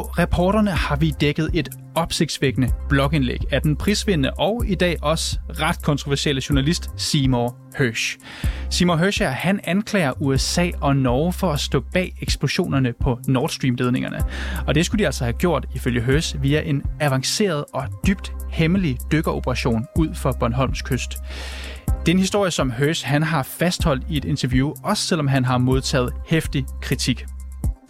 reporterne har vi dækket et opsigtsvækkende blogindlæg af den prisvindende og i dag også ret kontroversielle journalist Seymour Hersh. Seymour Hersh er, han anklager USA og Norge for at stå bag eksplosionerne på Nord Stream-ledningerne. Og det skulle de altså have gjort, ifølge Hersh, via en avanceret og dybt hemmelig dykkeroperation ud for Bornholms kyst. Det er en historie, som Hersh han har fastholdt i et interview, også selvom han har modtaget hæftig kritik.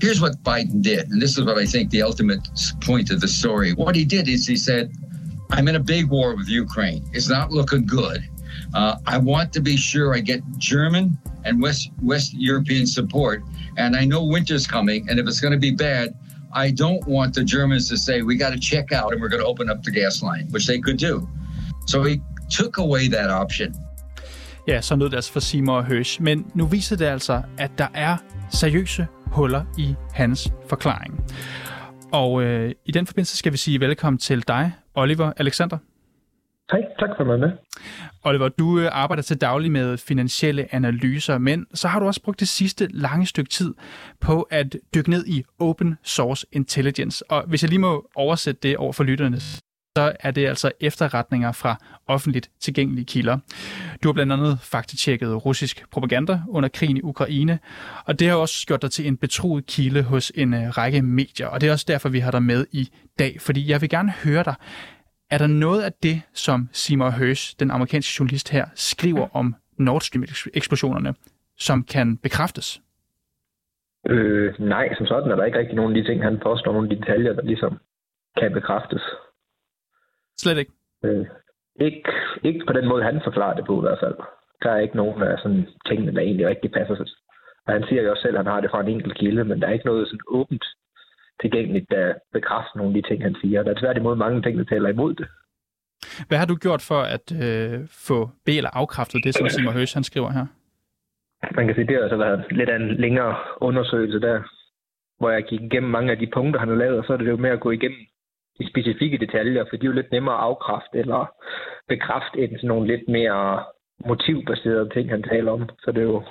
Here's what Biden did, and this is what I think the ultimate point of the story. What he did is he said, I'm in a big war with Ukraine. It's not looking good. Uh, I want to be sure I get German and West, West European support. And I know winter's coming, and if it's going to be bad, I don't want the Germans to say, we got to check out and we're going to open up the gas line, which they could do. So he took away that option. Ja, så nød det altså for Seymour Hersh. Men nu viser det altså, at der er seriøse huller i hans forklaring. Og øh, i den forbindelse skal vi sige velkommen til dig, Oliver Alexander. Hej, tak for mig med. Oliver, du øh, arbejder til daglig med finansielle analyser, men så har du også brugt det sidste lange stykke tid på at dykke ned i open source intelligence. Og hvis jeg lige må oversætte det over for lytterne, så er det altså efterretninger fra offentligt tilgængelige kilder. Du har blandt andet faktatjekket russisk propaganda under krigen i Ukraine, og det har også gjort dig til en betroet kilde hos en øh, række medier, og det er også derfor, vi har dig med i dag, fordi jeg vil gerne høre dig. Er der noget af det, som Seymour Hersh, den amerikanske journalist her, skriver om Nord Stream-eksplosionerne, som kan bekræftes? Øh, nej, som sådan er der ikke rigtig nogen af de ting, han påstår, nogle af de detaljer, der ligesom kan bekræftes. Slet ikke? Øh, ikke, ikke på den måde, han forklarer det på i hvert fald. Der er ikke nogen af sådan tingene, der egentlig rigtig passer sig. Og han siger jo også selv, at han har det fra en enkelt kilde, men der er ikke noget sådan åbent tilgængeligt, der bekræfter nogle af de ting, han siger. Der er tværtimod mange ting, der taler imod det. Hvad har du gjort for at øh, få be- eller afkræftet det, som Simon Høs han skriver her? Man kan sige, det har altså været lidt af en længere undersøgelse der, hvor jeg gik igennem mange af de punkter, han har lavet, og så er det jo med at gå igennem de specifikke detaljer, for de er jo lidt nemmere at afkræfte eller bekræfte end sådan nogle lidt mere motivbaserede ting, han taler om. Så det er jo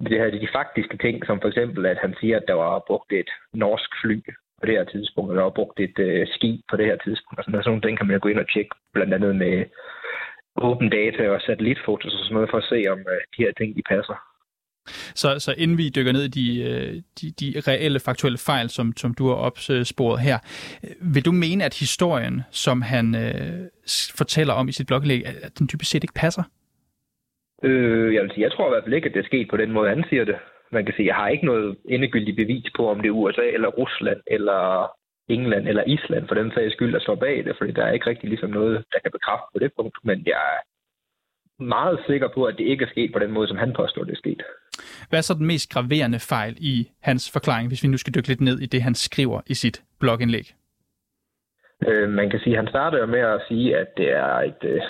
det her, de faktiske ting, som for eksempel, at han siger, at der var brugt et norsk fly på det her tidspunkt, og der var brugt et øh, skib på det her tidspunkt. Og sådan, sådan nogle ting kan man jo gå ind og tjekke, blandt andet med åben data og satellitfotos og sådan noget, for at se, om øh, de her ting, de passer. Så, så inden vi dykker ned i de, øh, de, de reelle faktuelle fejl, som, som du har opsporet her, øh, vil du mene, at historien, som han øh, fortæller om i sit bloglæg, at den dybest set ikke passer? Øh, jeg, vil sige, jeg tror i hvert fald ikke, at det er sket på den måde, han siger det. Man kan sige, jeg har ikke noget endegyldigt bevis på, om det er USA eller Rusland eller England eller Island for den sags skyld, der står bag det, fordi der er ikke rigtig ligesom noget, der kan bekræfte på det punkt. Men jeg er meget sikker på, at det ikke er sket på den måde, som han påstår, det er sket. Hvad er så den mest graverende fejl i hans forklaring, hvis vi nu skal dykke lidt ned i det, han skriver i sit blogindlæg? Øh, man kan sige, at han starter med at sige, at det er et, øh,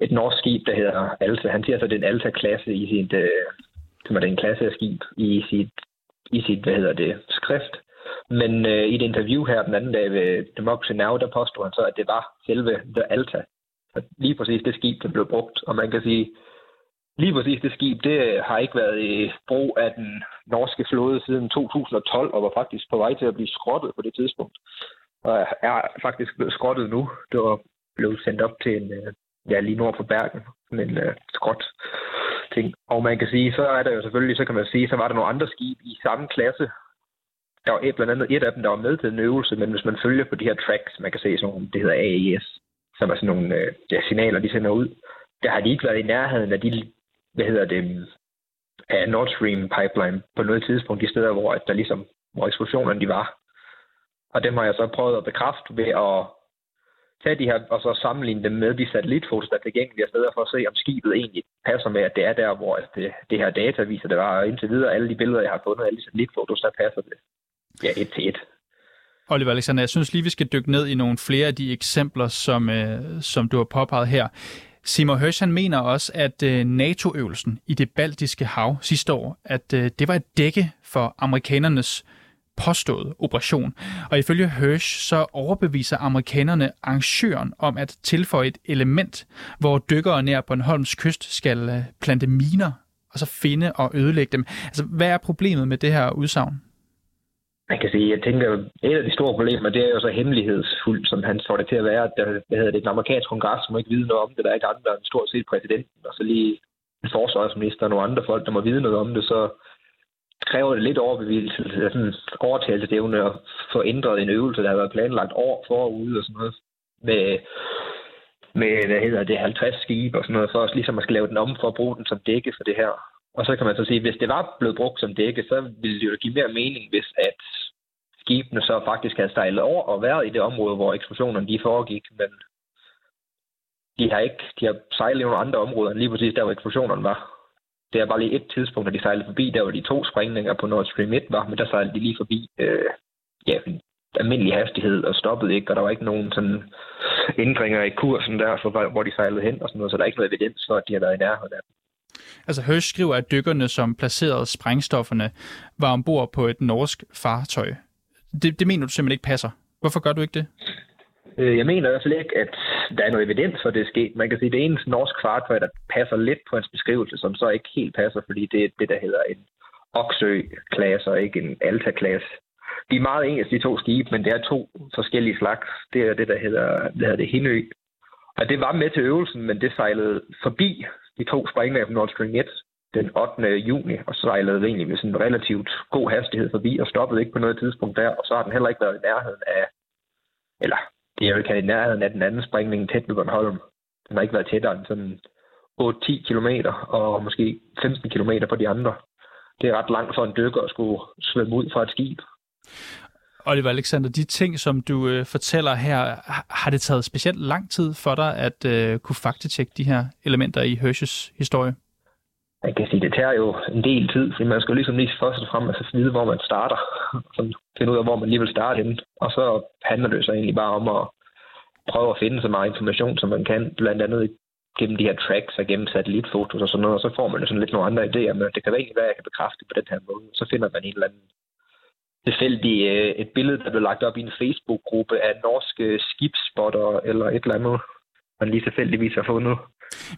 et norsk skib, der hedder Alta. Han siger så, at det er en Alta-klasse i sit, øh, som er det en klasse af skib i sit, i sit, hvad hedder det, skrift. Men øh, i et interview her den anden dag ved Democracy Now, der påstod han så, at det var selve The Alta. Lige præcis det skib, der blev brugt. Og man kan sige, lige præcis det skib, det øh, har ikke været i brug af den norske flåde siden 2012, og var faktisk på vej til at blive skrottet på det tidspunkt. Og er faktisk blevet skrottet nu. Det var blevet sendt op til en, øh, ja, lige nord for Bergen, men uh, øh, skrot ting. Og man kan sige, så er der jo selvfølgelig, så kan man sige, så var der nogle andre skib i samme klasse. Der var et, blandt andet et af dem, der var med til en øvelse, men hvis man følger på de her tracks, man kan se sådan nogle, det hedder AES, som er sådan nogle ja, signaler, de sender ud, der har de ikke været i nærheden af de, hvad hedder det, af Nord Stream pipeline på noget tidspunkt, de steder, hvor der ligesom, hvor eksplosionerne de var. Og dem har jeg så prøvet at bekræfte ved at tage de her, og så sammenligne dem med de satellitfotos, der er tilgængelige steder, for at se, om skibet egentlig passer med, at det er der, hvor det, det her data viser, det var. Og indtil videre, alle de billeder, jeg har fundet, alle de satellitfotos, der passer det. Ja, et til et. Oliver Alexander, jeg synes lige, vi skal dykke ned i nogle flere af de eksempler, som, øh, som du har påpeget her. Simon Hirsch han mener også, at øh, NATO-øvelsen i det baltiske hav sidste år, at øh, det var et dække for amerikanernes påståede operation. Og ifølge Hirsch så overbeviser amerikanerne arrangøren om at tilføje et element, hvor dykkere nær Bornholms kyst skal øh, plante miner og så finde og ødelægge dem. Altså, hvad er problemet med det her udsagn? Man kan sige, jeg tænker, et af de store problemer, det er jo så hemmelighedsfuldt, som han får det til at være. Der, hvad hedder det, den amerikanske kongres må ikke vide noget om det. Der er ikke andre end stort set præsidenten, og så lige en forsvarsminister og nogle andre folk, der må vide noget om det, så kræver det lidt overbeviselse, sådan overtagelsesevne at få ændret en øvelse, der har været planlagt år forude og sådan noget. Med, med, hvad hedder det, 50 skibe og sådan noget, for os ligesom at skal lave den om for at bruge den som dække for det her. Og så kan man så sige, at hvis det var blevet brugt som dække, så ville det jo give mere mening, hvis at skibene så faktisk havde sejlet over og været i det område, hvor eksplosionerne de foregik, men de har ikke, de har sejlet i nogle andre områder, end lige præcis der, hvor eksplosionerne var. Det er bare lige et tidspunkt, at de sejlede forbi, der hvor de to sprængninger på Nord Stream 1 var, men der sejlede de lige forbi øh, ja, almindelig hastighed og stoppede ikke, og der var ikke nogen sådan ændringer i kursen der, for, hvor de sejlede hen og sådan noget, så der er ikke noget evidens for, at de har været i nærheden af Altså Hirsch skriver, at dykkerne, som placerede sprængstofferne, var ombord på et norsk fartøj. Det, det mener du simpelthen ikke passer. Hvorfor gør du ikke det? Øh, jeg mener i hvert fald ikke, at der er noget evidens for, at det er sket. Man kan sige, at det eneste norsk fartøj, der passer lidt på hans beskrivelse, som så ikke helt passer, fordi det er det, der hedder en Oksø-klasse og ikke en Alta-klasse. De er meget ens, de to skibe, men det er to forskellige slags. Det er det, der hedder, det hedder det Hindø. Og det var med til øvelsen, men det sejlede forbi de to sprængninger på Nord Stream 1 den 8. juni, og sejlede egentlig med sådan en relativt god hastighed forbi, og stoppede ikke på noget tidspunkt der, og så har den heller ikke været i nærheden af, eller det er jo ikke i nærheden af den anden springning tæt ved Bornholm. Den har ikke været tættere end sådan 8-10 km, og måske 15 km på de andre. Det er ret langt for en dykker at skulle svømme ud fra et skib. Oliver Alexander, de ting, som du øh, fortæller her, har det taget specielt lang tid for dig at øh, kunne faktatjekke de her elementer i Hershes historie? Man kan sige, det tager jo en del tid, fordi man skal ligesom lige først og fremmest altså vide, hvor man starter, og finde ud af, hvor man lige vil starte henne. Og så handler det så egentlig bare om at prøve at finde så meget information, som man kan, blandt andet gennem de her tracks og gennem satellitfotos og sådan noget, og så får man jo sådan lidt nogle andre idéer, men det kan være, hvad jeg kan bekræfte på den her måde. Så finder man en eller anden tilfældig øh, et billede, der blev lagt op i en Facebook-gruppe af norske skibsspotter eller et eller andet, man lige tilfældigvis har fundet.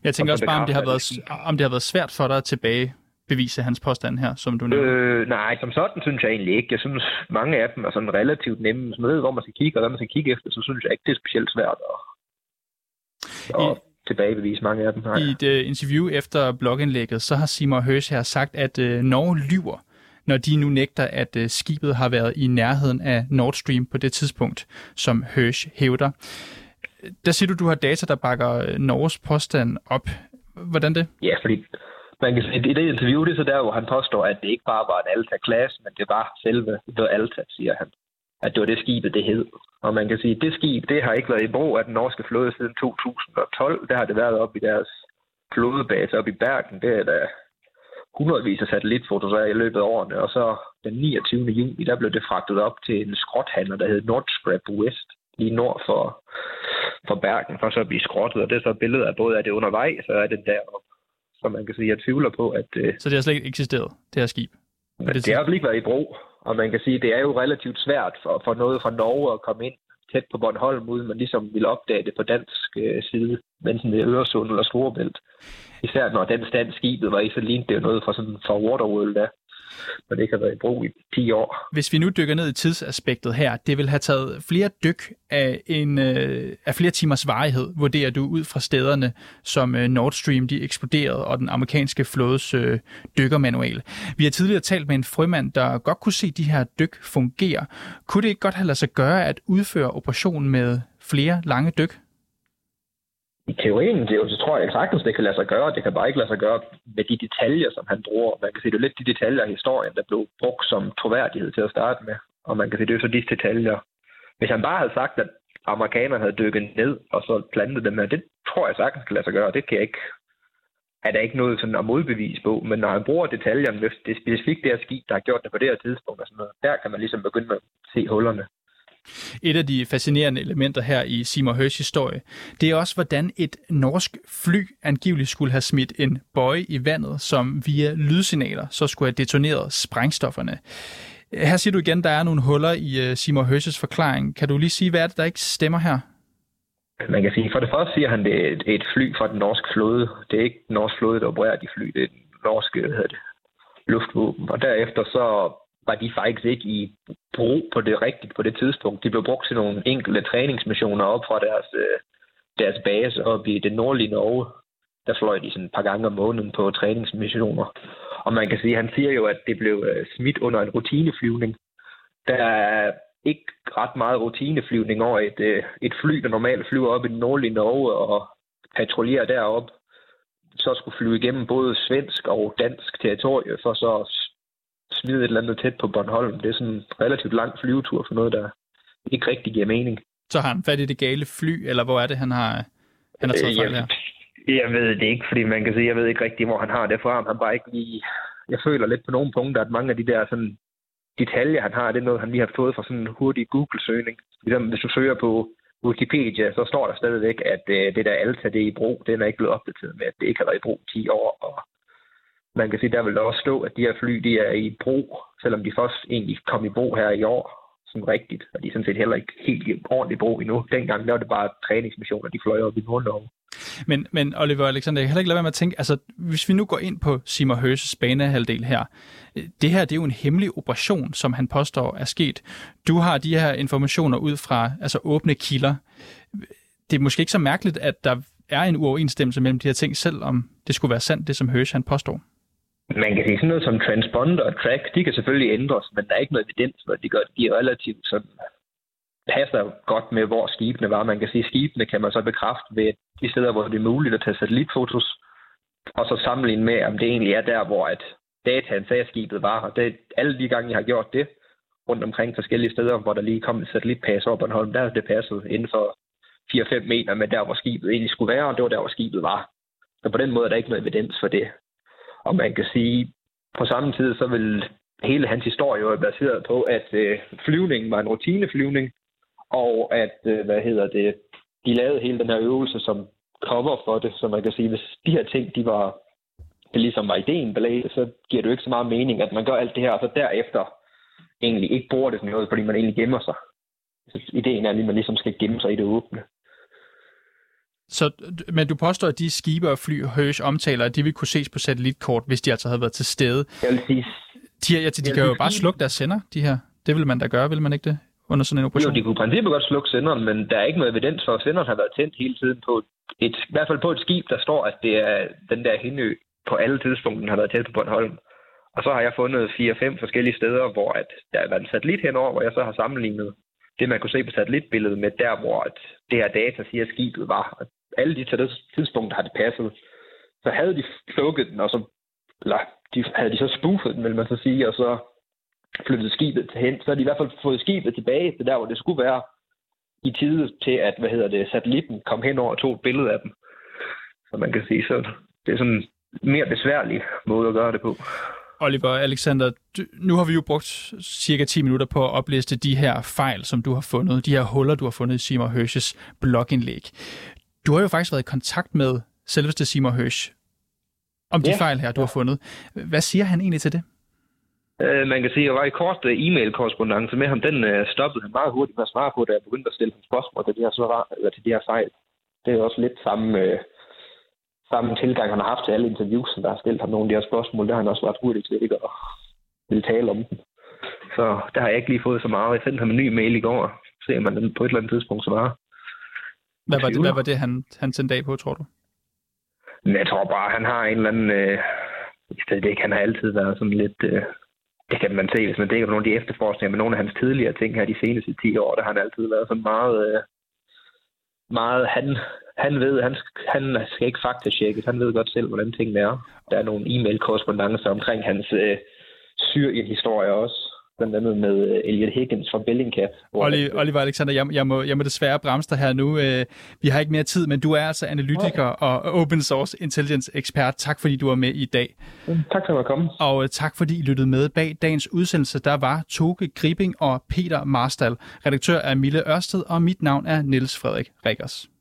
Jeg tænker også bare, om det, har været, om det har været svært for dig at tilbage bevise hans påstand her, som du nævner? Øh, nej, som sådan synes jeg egentlig ikke. Jeg synes, mange af dem er sådan relativt nemme. Hvis man ved, hvor man skal kigge, og hvad man skal kigge efter, så synes jeg ikke, det er specielt svært at, at I, tilbagebevise mange af dem. Nej. I et uh, interview efter blogindlægget, så har Simon Høs her sagt, at uh, Norge lyver når de nu nægter, at øh, skibet har været i nærheden af Nord Stream på det tidspunkt, som Hirsch hævder. Der siger du, du har data, der bakker øh, Norges påstand op. Hvordan det? Ja, fordi man kan sige, i det interview, det er så der, hvor han påstår, at det ikke bare var en Alta-klasse, men det var selve The Alta, siger han. At det var det skibet, det hed. Og man kan sige, at det skib, det har ikke været i brug af den norske flåde siden 2012. Der har det været op i deres flådebase op i Bergen. Det er da hundredvis af satellitfotos af i løbet af årene, og så den 29. juni, der blev det fragtet op til en skråthandler, der hed Nordscrap West, lige nord for, for Bergen, for så at blive skrottet, og det er så billeder af både af det undervejs, og af det deroppe. Så man kan sige, at jeg tvivler på, at... Øh, så det har slet ikke eksisteret, det her skib? Det, det har også ikke været i brug, og man kan sige, det er jo relativt svært for, for noget fra Norge at komme ind tæt på Bornholm, uden man ligesom ville opdage det på dansk øh, side, enten ved Øresund eller Storebælt. Især når den stand skibet var i, så lignede det jo noget fra, sådan, fra Waterworld der når det ikke har været i brug i 10 år. Hvis vi nu dykker ned i tidsaspektet her, det vil have taget flere dyk af, en, øh, af flere timers varighed, vurderer du ud fra stederne, som øh, Nord Stream de eksploderede, og den amerikanske flådes øh, dykkermanual. Vi har tidligere talt med en frømand, der godt kunne se de her dyk fungere. Kunne det ikke godt have lade sig gøre at udføre operationen med flere lange dyk? I teorien, det, jo, så tror jeg sagtens, det kan lade sig gøre. Det kan bare ikke lade sig gøre med de detaljer, som han bruger. Man kan sige, det er lidt de detaljer i historien, der blev brugt som troværdighed til at starte med. Og man kan sige, det er så de detaljer. Hvis han bare havde sagt, at amerikanerne havde dykket ned og så plantet dem her, det tror jeg sagtens kan lade sig gøre. Det kan jeg ikke er der ikke noget sådan at modbevise på, men når han bruger detaljerne, det er specifikt det her skib, der har gjort det på det her tidspunkt, og sådan noget, der kan man ligesom begynde at se hullerne. Et af de fascinerende elementer her i Seymour Hersh historie, det er også, hvordan et norsk fly angiveligt skulle have smidt en bøje i vandet, som via lydsignaler så skulle have detoneret sprængstofferne. Her siger du igen, der er nogle huller i øh, Seymour Hersh's forklaring. Kan du lige sige, hvad er det, der ikke stemmer her? Man kan sige, for det første siger han, det er et, et fly fra den norske flåde. Det er ikke den norske flåde, der opererer de fly. Det er den norske hvad det, luftvåben. Og derefter så var de faktisk ikke i brug på det rigtigt på det tidspunkt. De blev brugt til nogle enkelte træningsmissioner op fra deres, øh, deres base op i det nordlige Norge. Der fløj de sådan et par gange om måneden på træningsmissioner. Og man kan sige, han siger jo, at det blev øh, smidt under en rutineflyvning. Der er ikke ret meget rutineflyvning over et, øh, et fly, der normalt flyver op i den nordlige Norge og patruljerer derop. Så skulle flyve igennem både svensk og dansk territorie for så at smide et eller andet tæt på Bornholm. Det er sådan en relativt lang flyvetur for noget, der ikke rigtig giver mening. Så har han fat i det gale fly, eller hvor er det, han har, han har taget fejl her? Jeg ved det ikke, fordi man kan sige, jeg ved ikke rigtig, hvor han har det fra. Han bare ikke lige... Jeg føler lidt på nogle punkter, at mange af de der sådan, detaljer, han har, det er noget, han lige har fået fra sådan en hurtig Google-søgning. Ligesom hvis du søger på Wikipedia, så står der stadigvæk, at øh, det der Alta, det er i brug. Den er ikke blevet opdateret med, at det ikke har været i brug 10 år. Og man kan sige, der vil også stå, at de her fly, de er i brug, selvom de først egentlig kom i brug her i år, som rigtigt, og de er sådan set heller ikke helt i ordentlig brug endnu. Dengang der var det bare træningsmissioner, de fløj op i Nordnorge. Men, men Oliver Alexander, jeg kan heller ikke lade være med at tænke, altså hvis vi nu går ind på Simon Høses banehalvdel her, øh, det her det er jo en hemmelig operation, som han påstår er sket. Du har de her informationer ud fra altså åbne kilder. Det er måske ikke så mærkeligt, at der er en uoverensstemmelse mellem de her ting, selvom det skulle være sandt, det som Høs han påstår. Man kan sige sådan noget som transponder og track, de kan selvfølgelig ændres, men der er ikke noget evidens for, at de, gør, de er relativt sådan passer godt med, hvor skibene var. Man kan sige, at skibene kan man så bekræfte ved de steder, hvor det er muligt at tage satellitfotos, og så sammenligne med, om det egentlig er der, hvor at dataen sagde, at skibet var. Og det, alle de gange, jeg har gjort det, rundt omkring forskellige steder, hvor der lige kom et satellitpas over Bornholm, der er det passet inden for 4-5 meter med der, hvor skibet egentlig skulle være, og det var der, hvor skibet var. Så på den måde er der ikke noget evidens for det. Og man kan sige, på samme tid, så vil hele hans historie være baseret på, at øh, flyvningen var en rutineflyvning, og at, øh, hvad hedder det, de lavede hele den her øvelse som cover for det, så man kan sige, hvis de her ting, de var, det ligesom var ideen bag så giver det jo ikke så meget mening, at man gør alt det her, og så derefter egentlig ikke bruger det som noget, fordi man egentlig gemmer sig. Så ideen er, at man ligesom skal gemme sig i det åbne. Så, men du påstår, at de skibe og fly, Høs omtaler, at de vil kunne ses på satellitkort, hvis de altså havde været til stede. Jeg vil sige... De, ja, de kan jo bare slukke deres sender, de her. Det vil man da gøre, vil man ikke det? under sådan en operation? Jo, de kunne i princippet godt slukke senderen, men der er ikke noget evidens for, at senderen har været tændt hele tiden på et, i hvert fald på et skib, der står, at det er den der hindø på alle tidspunkter har været tæt på Bornholm. Og så har jeg fundet 4-5 forskellige steder, hvor at der er været en satellit henover, hvor jeg så har sammenlignet det, man kunne se på satellitbilledet med der, hvor at det her data siger, at skibet var. Og alle de tidspunkter har det passet. Så havde de plukket den, og så, eller de, havde de så spoofet den, vil man så sige, og så flyttet skibet til hen, så har de i hvert fald fået skibet tilbage til der, hvor det skulle være i tide til, at hvad hedder det, satellitten kom hen over og tog et billede af dem. Så man kan sige, så det er sådan en mere besværlig måde at gøre det på. Oliver Alexander, nu har vi jo brugt cirka 10 minutter på at opliste de her fejl, som du har fundet, de her huller, du har fundet i Simon Høsches blogindlæg. Du har jo faktisk været i kontakt med selveste Simon Høsch om de ja. fejl her, du har fundet. Hvad siger han egentlig til det? Øh, man kan sige, at jeg var i kort uh, e-mail-korrespondence med ham. Den uh, stoppede han meget hurtigt med at svare på, da jeg begyndte at stille ham spørgsmål til de her, svar, eller til de her fejl. Det er også lidt samme, uh, samme tilgang, han har haft til alle interviews, der har stillet ham nogle af de her spørgsmål. Der har han også været hurtigt til ikke at ville tale om dem. Så der har jeg ikke lige fået så meget. Jeg sendte ham en ny mail i går, se om man på et eller andet tidspunkt svarer. Hvad var det, hvad var det han, han sendte af på, tror du? Jeg tror bare, han har en eller anden... Øh, det ikke, han har altid været sådan lidt... Øh, det kan man se, hvis man dækker på nogle af de efterforskninger med nogle af hans tidligere ting her de seneste 10 år, der har han altid været sådan meget, øh, meget han, han ved, han, han skal ikke faktatjekkes, han ved godt selv, hvordan tingene er. Der er nogle e-mail-korrespondencer omkring hans øh, Syrien-historie også blandt andet med øh, Elliot Higgins fra Bellingcat. Oliver, Oliver Alexander, jeg, jeg, må, jeg må desværre bremse dig her nu. Øh, vi har ikke mere tid, men du er altså analytiker okay. og open source intelligence ekspert. Tak fordi du var med i dag. Tak for at komme. Og øh, tak fordi I lyttede med. Bag dagens udsendelse, der var Toge Gribing og Peter Marstal. Redaktør er Mille Ørsted, og mit navn er Niels Frederik Rikkers.